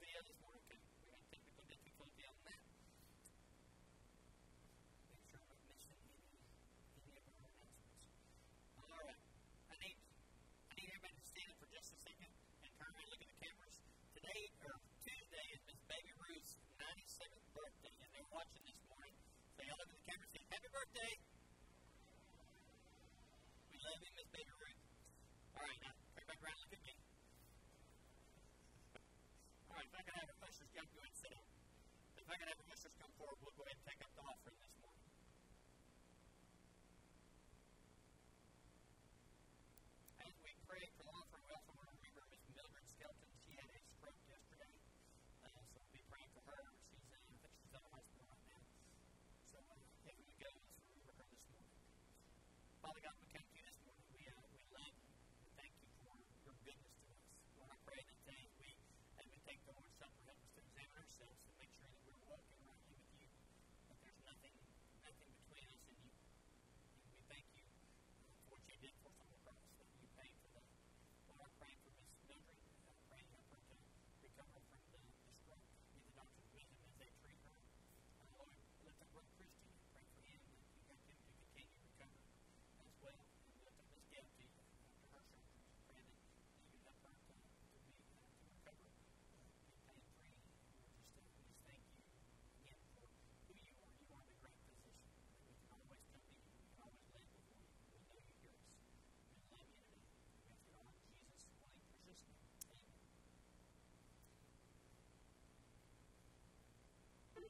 Video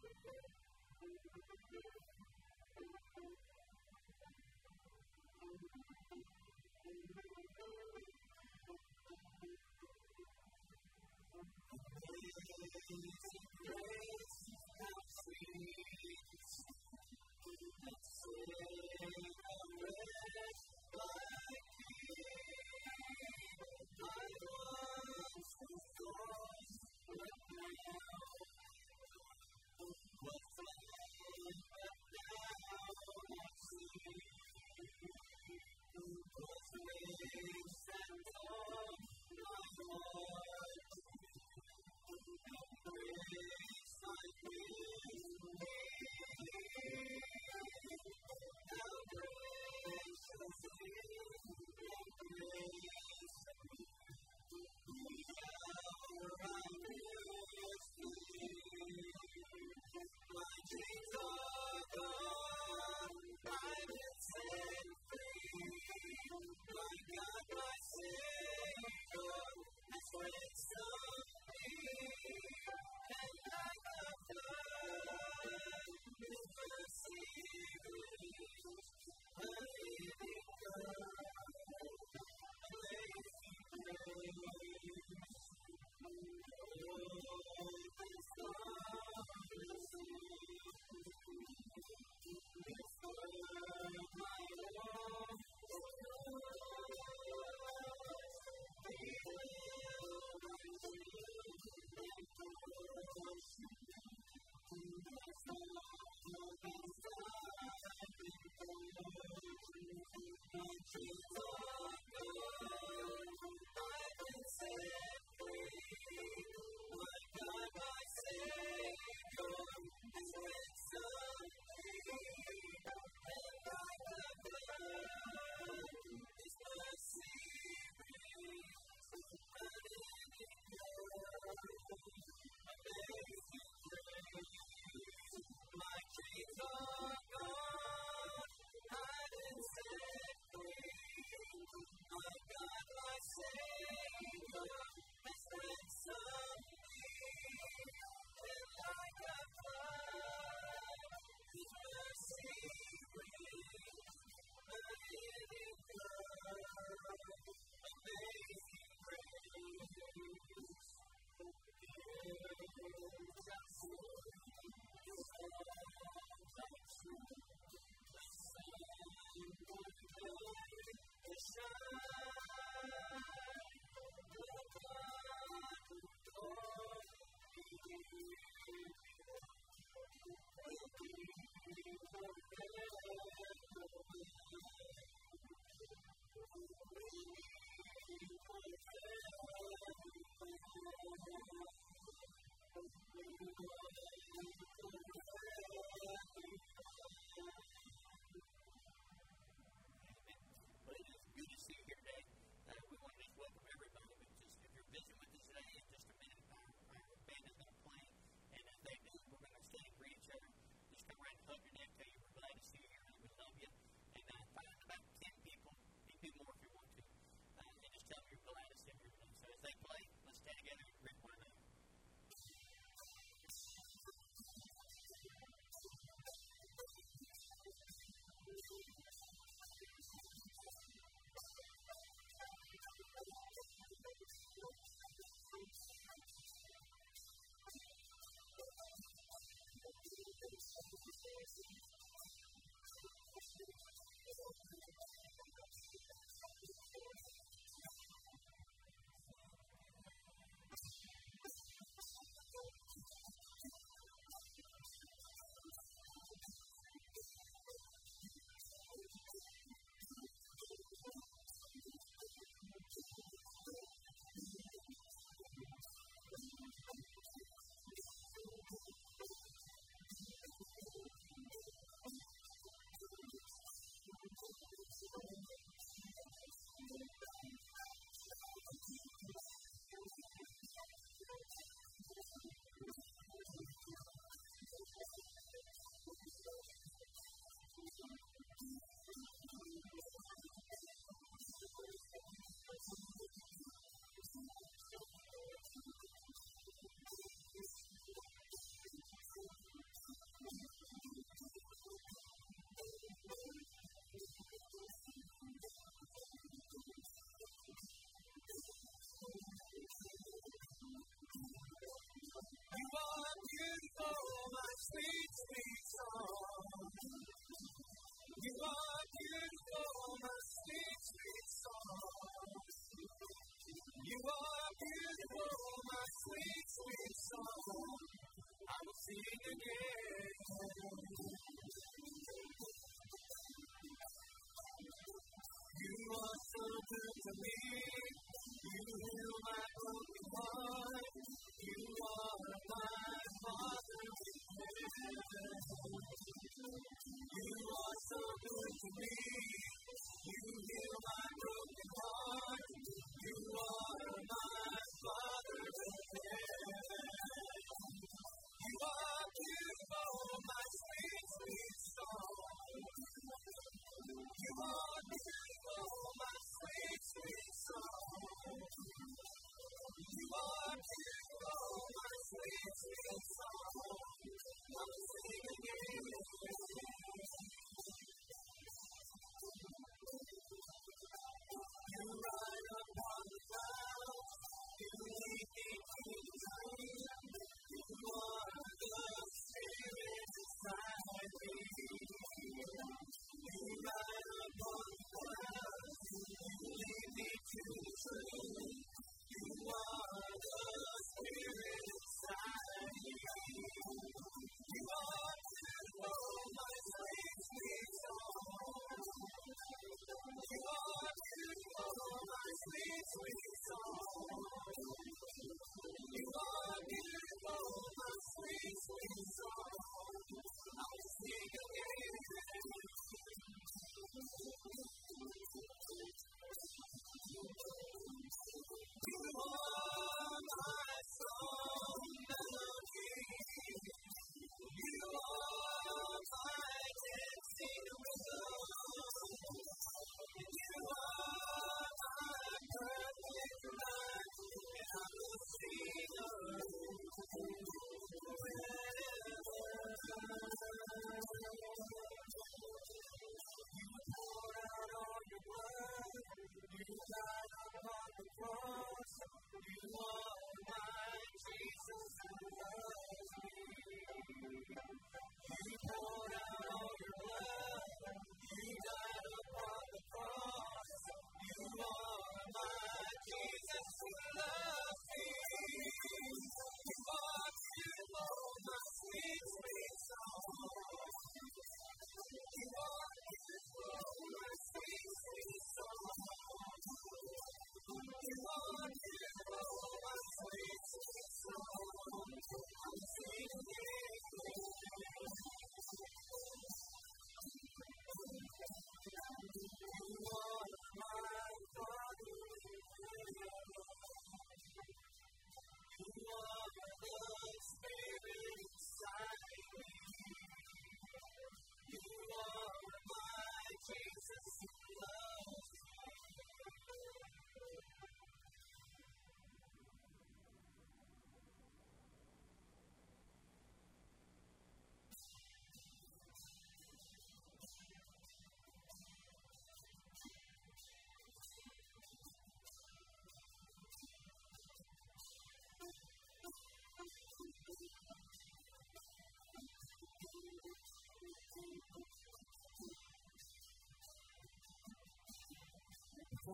Thank you.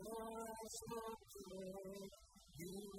was not there, you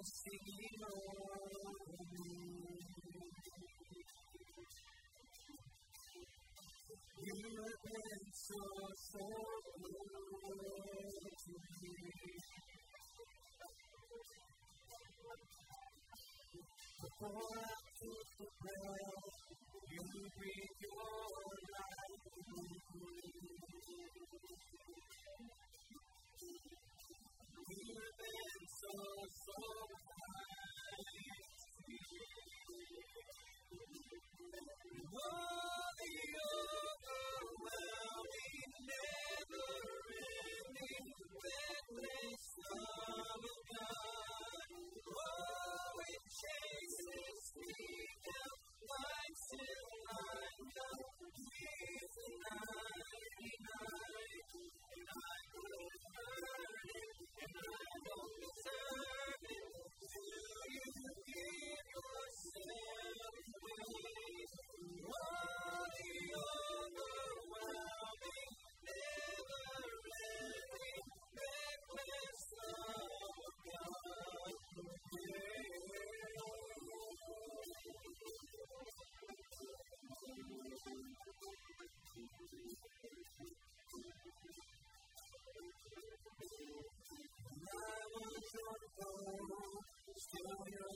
so, so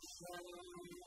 the same.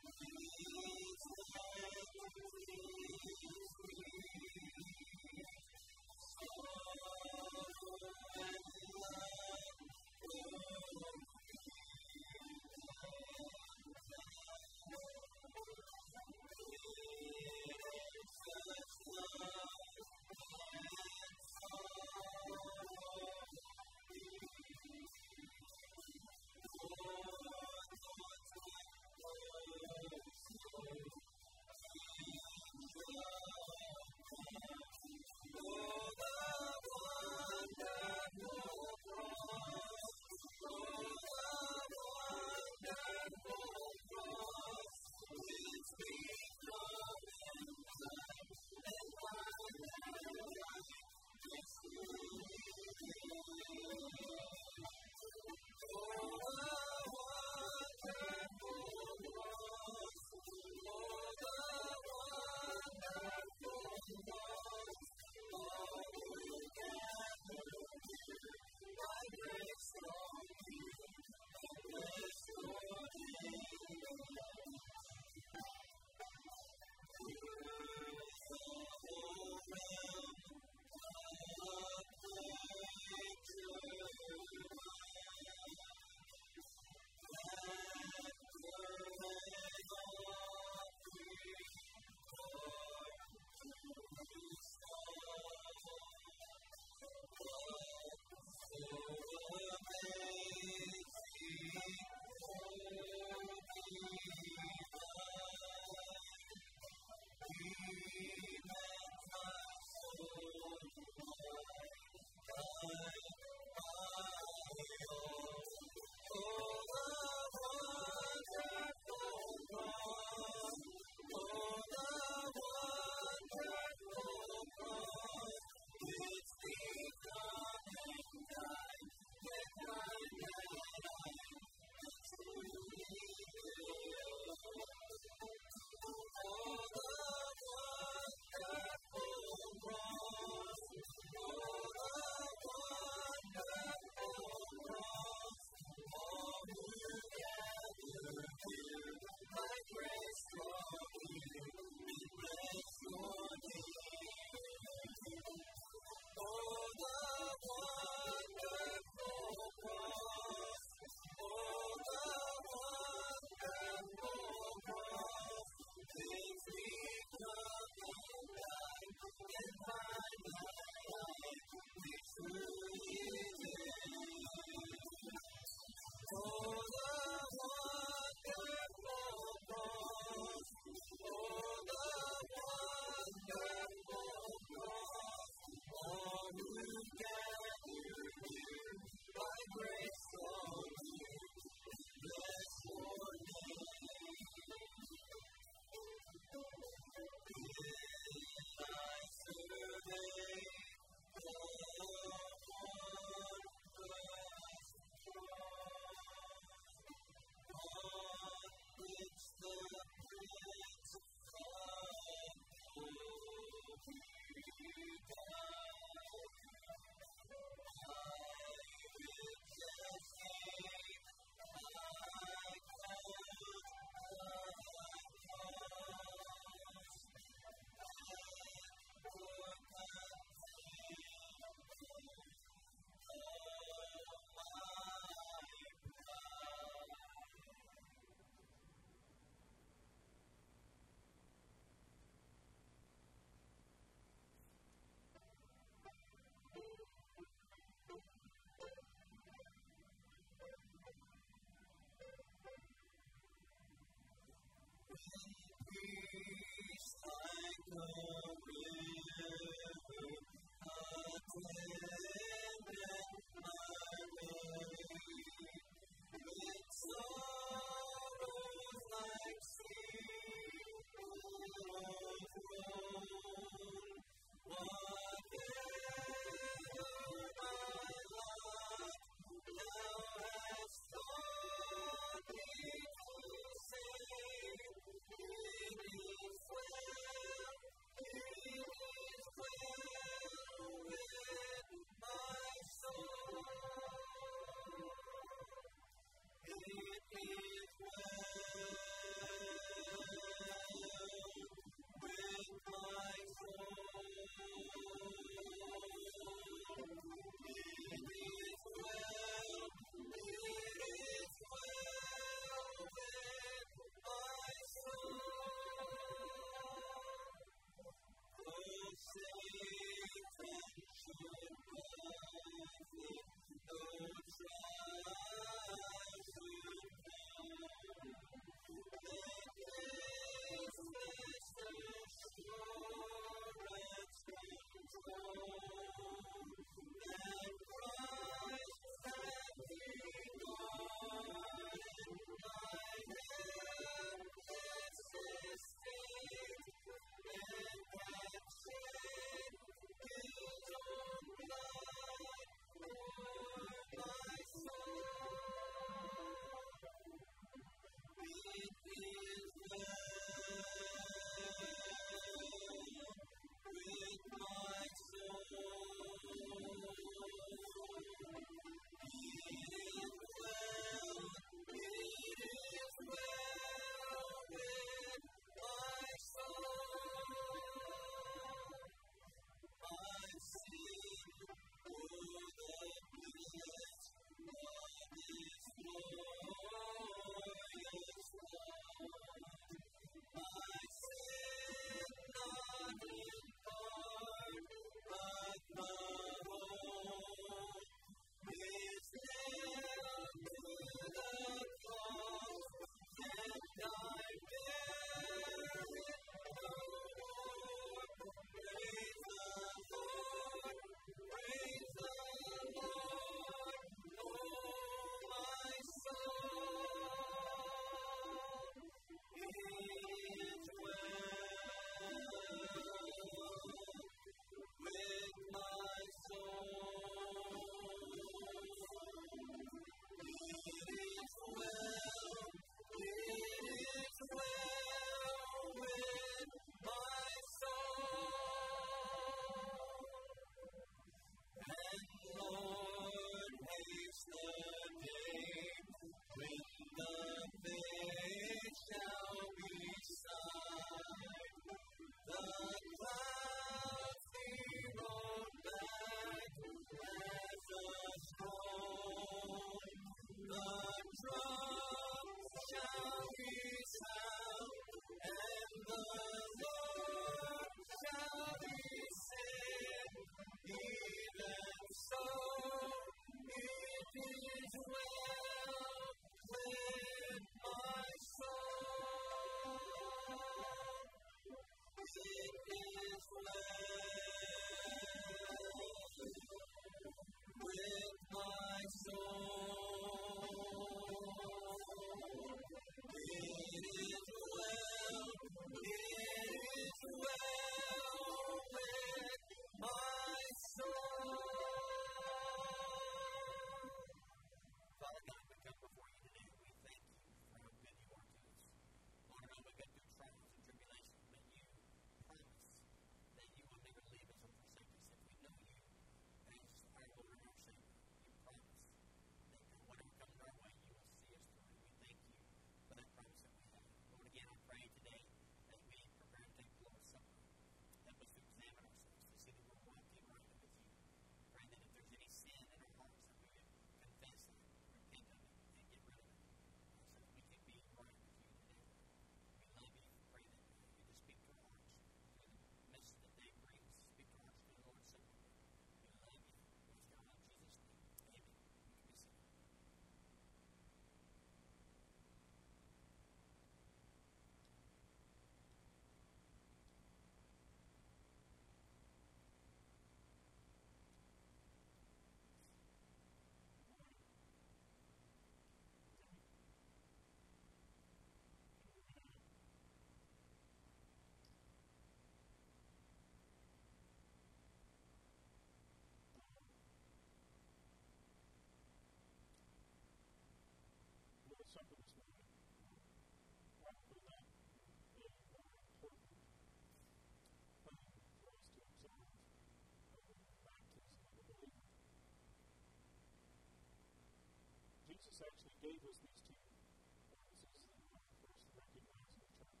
Gave us these two ordinances that we are first to recognize in the church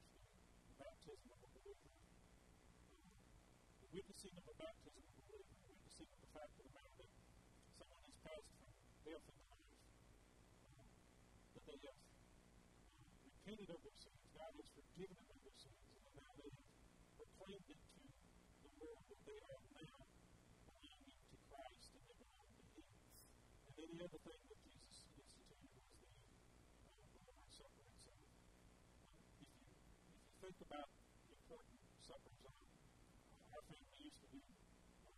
the baptism of a believer. The witnessing of a baptism of a believer, witnessing of the fact of the matter that someone has passed from death into life, uh, that they have uh, repented of their sins, God has forgiven them of their sins, and now they have proclaimed it to the world that they are now belonging to Christ and they belong to Him. And then the other thing that Jesus instituted was the uh, Lord's Supper itself. Um, if you if you think about important suppers, um, our family used to do um,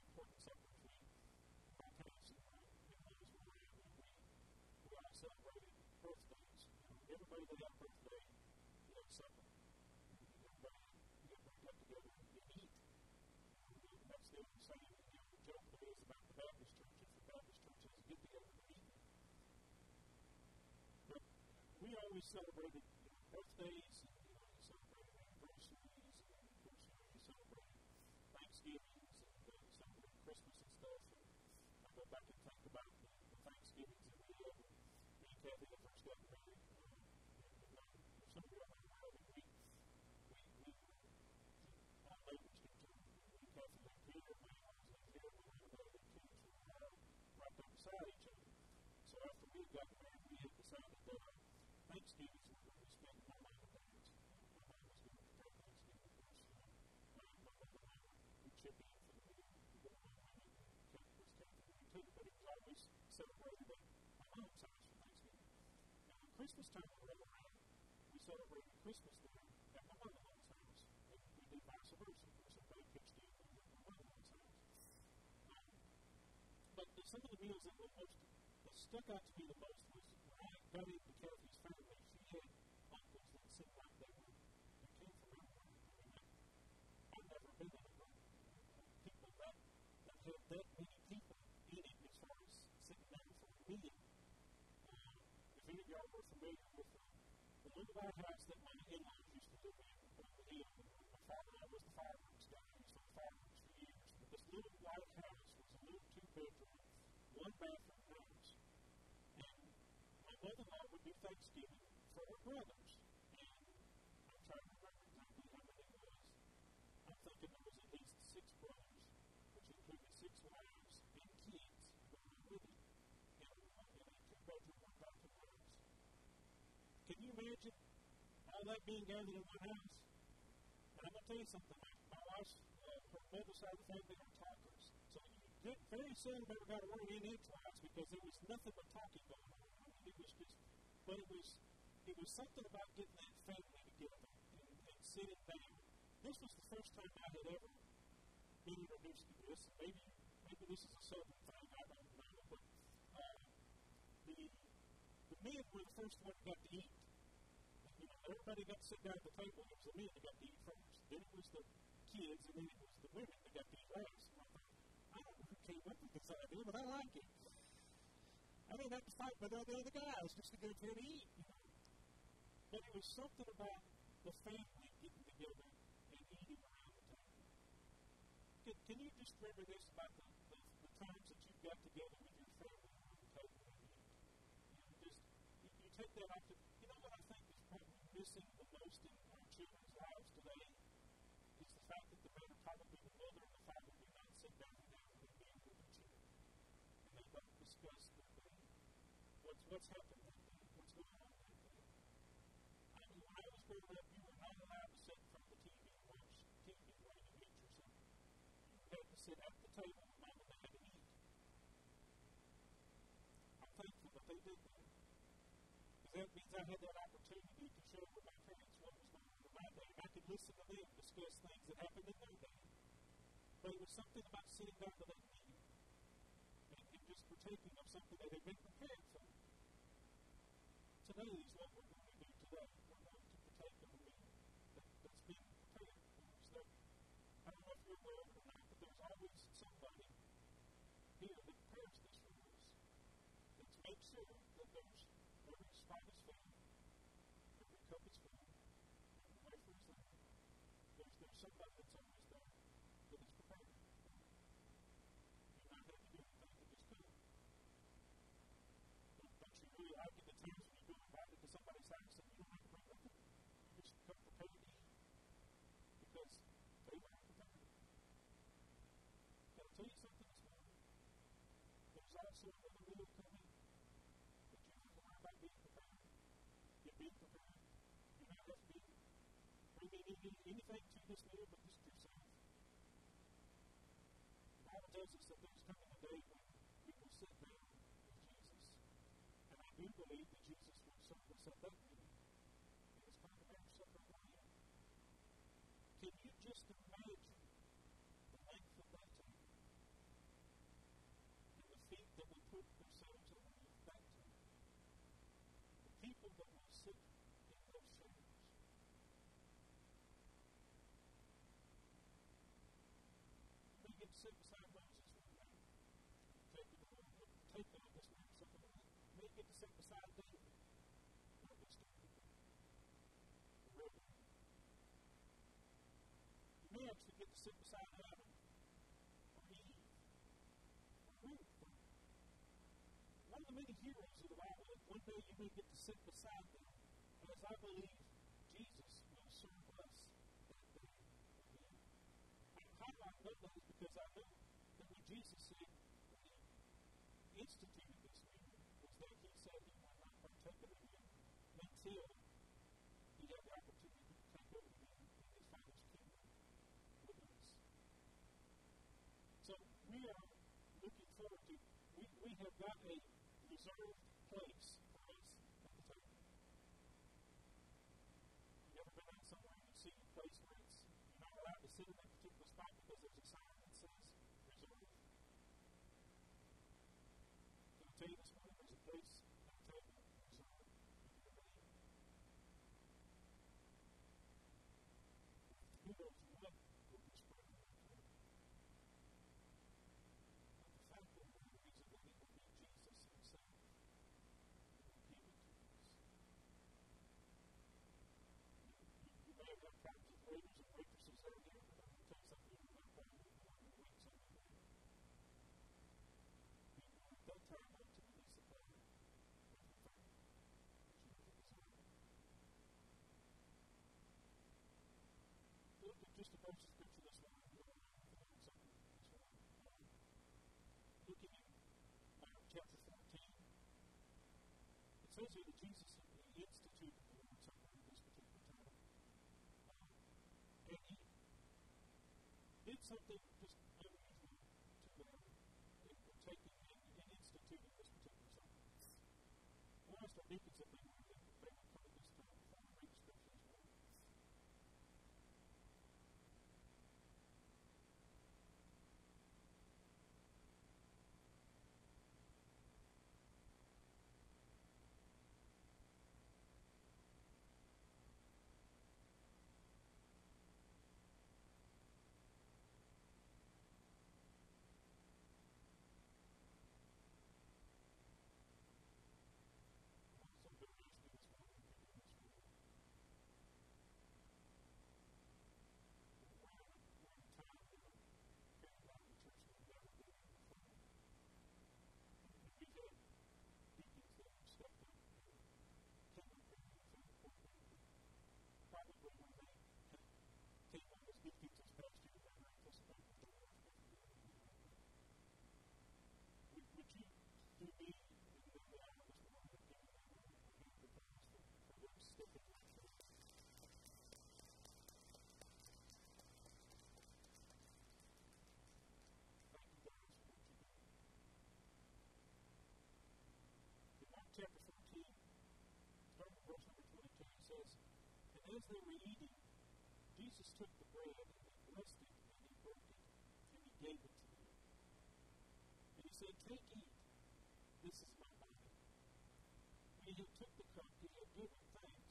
important suppers. We my parents and my in-laws were around, and we we all celebrated birthdays. You know, everybody that had a birthday, you had supper. Everybody everybody got together and you eat. You know, that's the only saying that you know, the joke that is about the Baptist church. If the Baptist church has a get together and eat. But we always celebrated you know, birthdays and you know, you celebrated anniversaries and then of course you know you celebrated Thanksgivings and uh, you celebrated Christmas and stuff. And I go back and think about the, the Thanksgivings that we had when me and Kathy had first got married. Um, and, and, um, some of you all remember that we we we all neighbors came to me and Kathy lived here, my in-laws lived here, we lived away the kids were all right there beside each other. So after we had gotten married, we had decided that our Thanksgivings were going to be spent in my mom and dad's. My mom was going to prepare Thanksgiving for us. You know, my, my mother and I would, would chip in for the meal. We would along with it. Kathy was Kathy would too, but it was celebrated at my mom's for Thanksgiving. And Christmas time we celebrated Christmas there at my mother-in-law's house. And we did vice versa. Of course, everybody pitched in over at my mother-in-law's house. Um, but some of the meals that were most that stuck out to me the most was when I got into Kathy's family, she had uncles that seemed like they were they came from everywhere. I I, I've never been in a group of people that that had that many people in it as far as sitting down for a meal. Uh, if any of y'all were familiar with the, the little white house that my in-laws used to live in on the hill, my father-in-law was the fireworks guy. He the fireworks for years. But this little white house was a little two-bedroom, one bathroom house. And my mother-in-law would do Thanksgiving for her brothers. And I'm trying to remember exactly how many it was. I'm thinking there was at least six brothers, which included six wives and kids going in with him in, in a two-bedroom, one bathroom house. Can you imagine that being gathered in one house? And I'm going to tell you something. My, wife's, uh, her mother's side of the family are talkers. So did, very seldom ever got a word in edgewise because there was nothing but talking going on. It was just, but it was, it was something about getting that family together and, and sitting down. This was the first time I had ever been introduced to this. Maybe, maybe this is a southern thing. I don't know, but uh, the the men were the first one got to eat. Everybody got to sit down at the table. It was the men that got to eat first. Then it was the kids, and then it was the women that got to eat last. And I thought, I don't know who came up with this idea, but I like it. I didn't have to fight with all the other guys just to get there to eat. You know? But it was something about the family getting together and eating around the table. Can, can you just remember this about the, the, the times that you've got together with your family around the table and eat? You know, just you, you take that off. To, you know what I think is probably missing the most in our children's lives today is the fact that the men are probably the mother and the father do not sit down together and meal with their children, and they don't discuss their day. What's happened that day? What's going on that day? I mean, when I was growing up, you were not allowed to sit in front of the TV and watch TV while you ate your supper. You had to sit at the table with mom and dad and eat. I'm thankful that they did that. Because that means I had that opportunity to share with my parents what was going on in my day. And I could listen to them discuss things that happened in their day. But it was something about sitting down to that meal and, and just partaking of something that had been prepared for. Today is what we're going to do today. We're going to partake of a meal that, that's been prepared for us. That, I don't know if you're aware of it or not, but there's always somebody here that prepares this for us. That's make sure that there's pot is filled, every cup is filled, every wafer is there. There's, there's somebody that's always there that is prepared. You not have to do anything to just come. Don't, don't you really like it the times when you go invited to somebody's house and you don't have to bring nothing? You just come prepared to eat because they were not prepared. Can I tell you something this morning? There's also another meal coming that you have to learn about being prepared. You be prepared. You not to be bringing any, anything to this meal but just yourself. The Bible tells us that there's coming a day when we will sit down with Jesus. And I do believe that Jesus will serve us at that meal. And it's part of our supper of the Lamb. Can you just imagine the length of that time? And the feet that will put themselves underneath that time? The people may get beside Moses one. Take take something. You get to sit beside David. The. You may actually get to sit beside Adam or Eve or Ruth. One of the many heroes of the Bible, one day you may get to sit beside them as I believe Jesus will serve us that day again. And how do I know that? Because I know that when Jesus said, when he instituted this meal, was that he said he would not partake of it again until he had the opportunity to take over again in his Father's kingdom with us. So we are looking forward to, we, we have got a reserved place for us at the table. You ever been out somewhere and you see a place where it's, you're not allowed to sit in that particular spot because there's a sign that says reserved? Can I tell you this morning, there's a place at the table reserved if you're a believer. Who knows what will be spread on that table? But the fact of the matter is that it will be Jesus Himself who will give it to us. You, you may have had problems with waiters and waitresses out here, but I'm going to tell you something you're not probably more than wait something there. People at that time went to release the prayer with the fact that you have a desire. Look at just a verse of scripture this morning. We're going to learn something this morning. Um, looking at Mark chapter 14, it says here that Jesus instituted the Lord's Supper this particular time. Um, and he did something just unusual to them in taking and, instituting this particular supper. Asked our deacons they would come at this time before I read the scripture as well. Some good news to this morning. Good news for you. We're in a, we're in a time in our very godly church that we've never been in before. And we've had deacons that have stepped up and came up here and filled the pulpit. Probably when they ca- came on as deacons this past year, they were anticipating that the Lord's going to do it. Would, would you do me and then the honor this morning of giving them a hand to praise for, for them stepping up to it? Thank you guys for what you do. In Mark chapter 14, starting with verse number 22, it says, And as they were eating, Jesus took the bread and he blessed it and he broke it and he gave it to them. And he said, Take, eat. This is my body. When he took the cup, he had given thanks.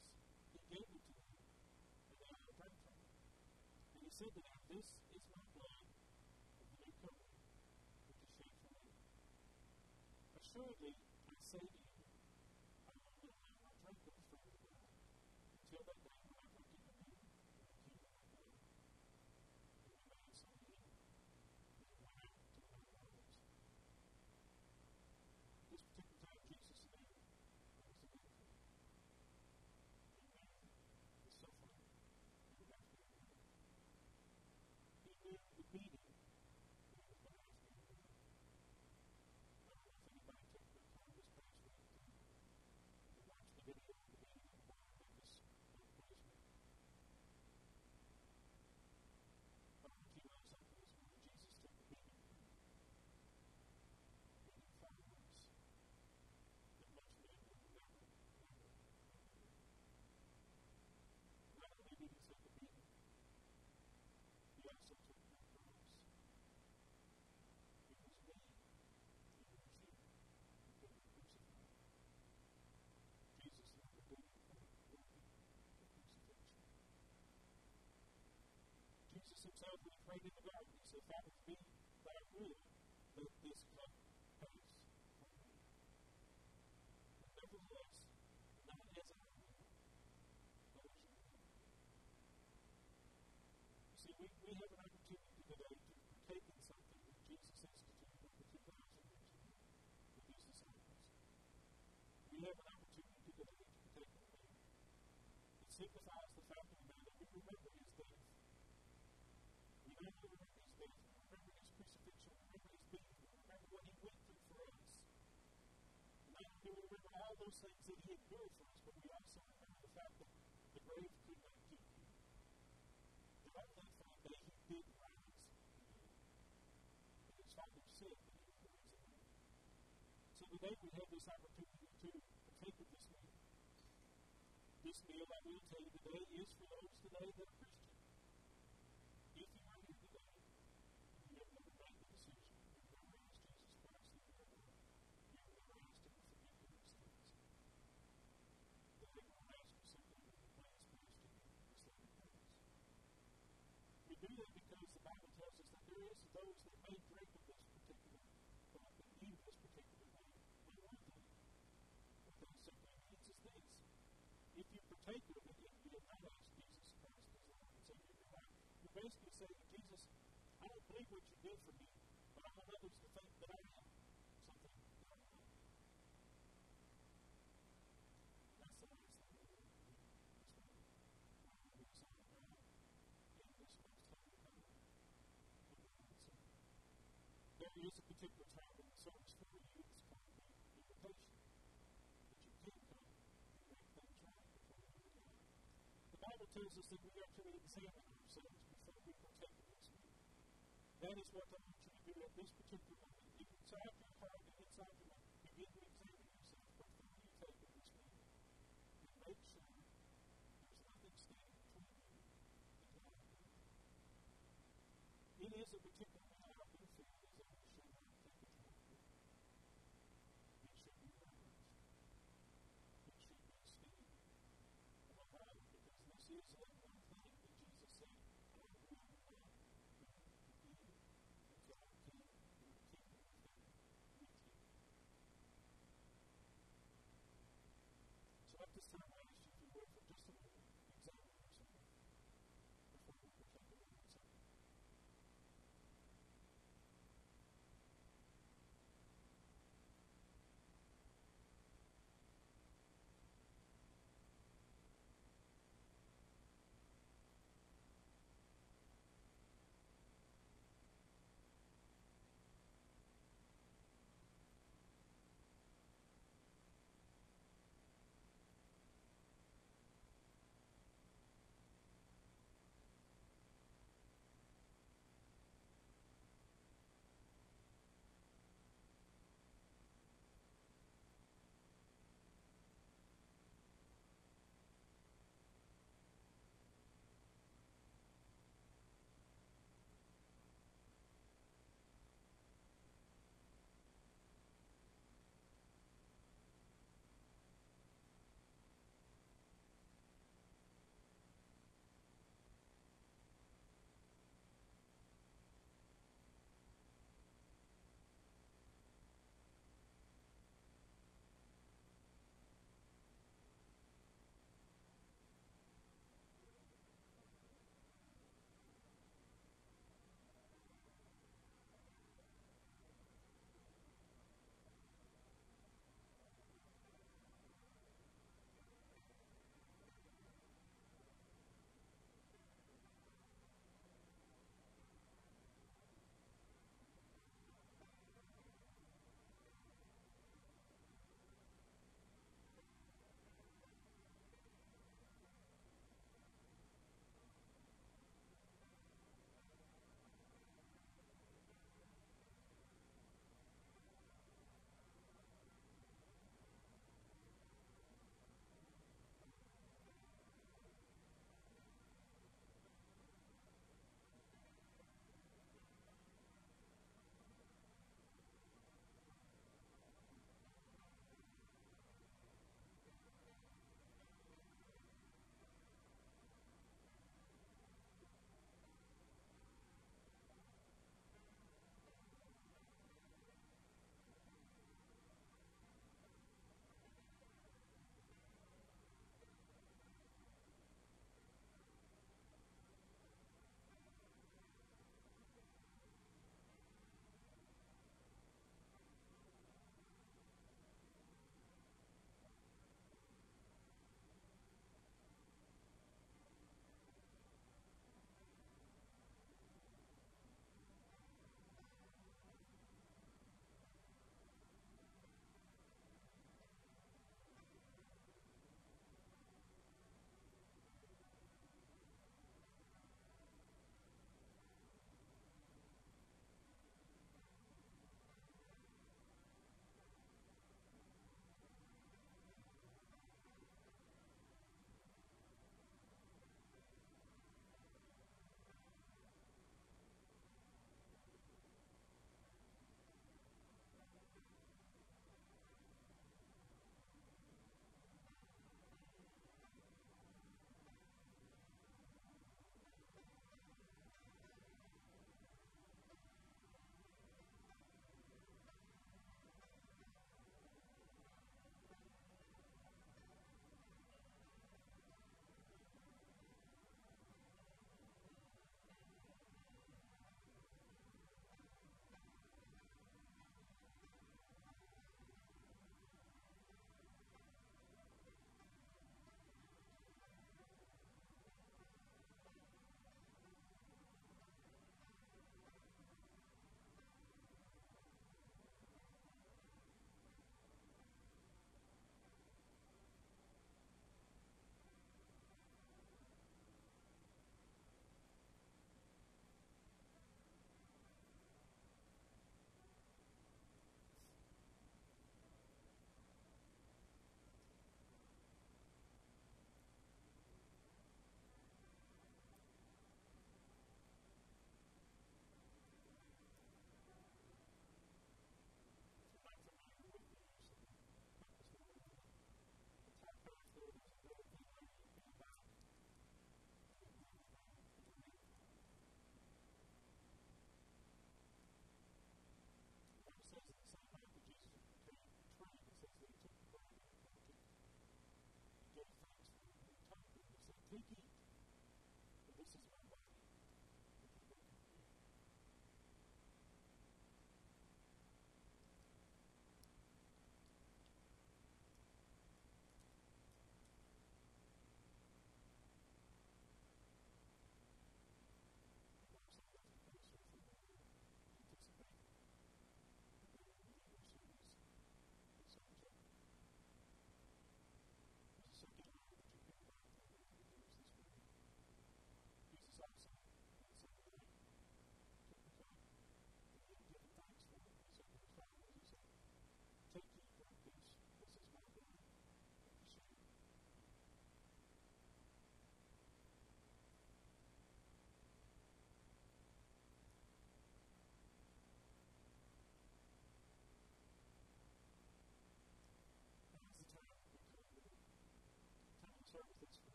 He gave it to them, and they all drank from it. And he said to them, This is my blood of the new covenant, which is shed for many. Assuredly, I say to school today we have this opportunity to take this meal. This meal, I will tell you today, is for those today that are take with it if you acknowledge Jesus Christ as Lord and Savior of your life. You're basically saying, Jesus, I don't believe what you did for me, but I want others to think that I shows us that we actually examine ourselves before we partake of this meal. That is what I want you to do at this particular moment. If inside your heart and inside your mind, begin to examine yourself before you take of this meal. And make sure there's nothing standing between you and God. It is a particular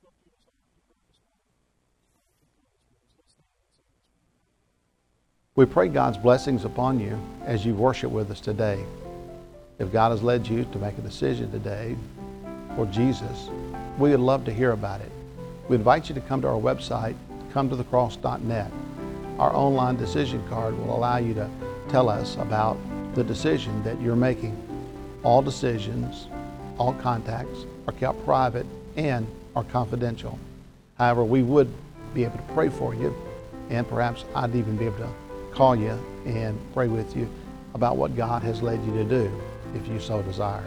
stand and sing this. We pray God's blessings upon you as you worship with us today. If God has led you to make a decision today for Jesus, we would love to hear about it. We invite you to come to our website, cometothecross.net. Our online decision card will allow you to tell us about the decision that you're making. All decisions, all contacts are kept private and are confidential. However, we would be able to pray for you, and perhaps I'd even be able to call you and pray with you about what God has led you to do if you so desire.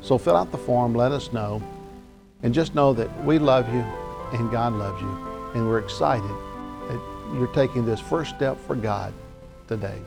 So fill out the form, let us know, and just know that we love you and God loves you, and we're excited that you're taking this first step for God today.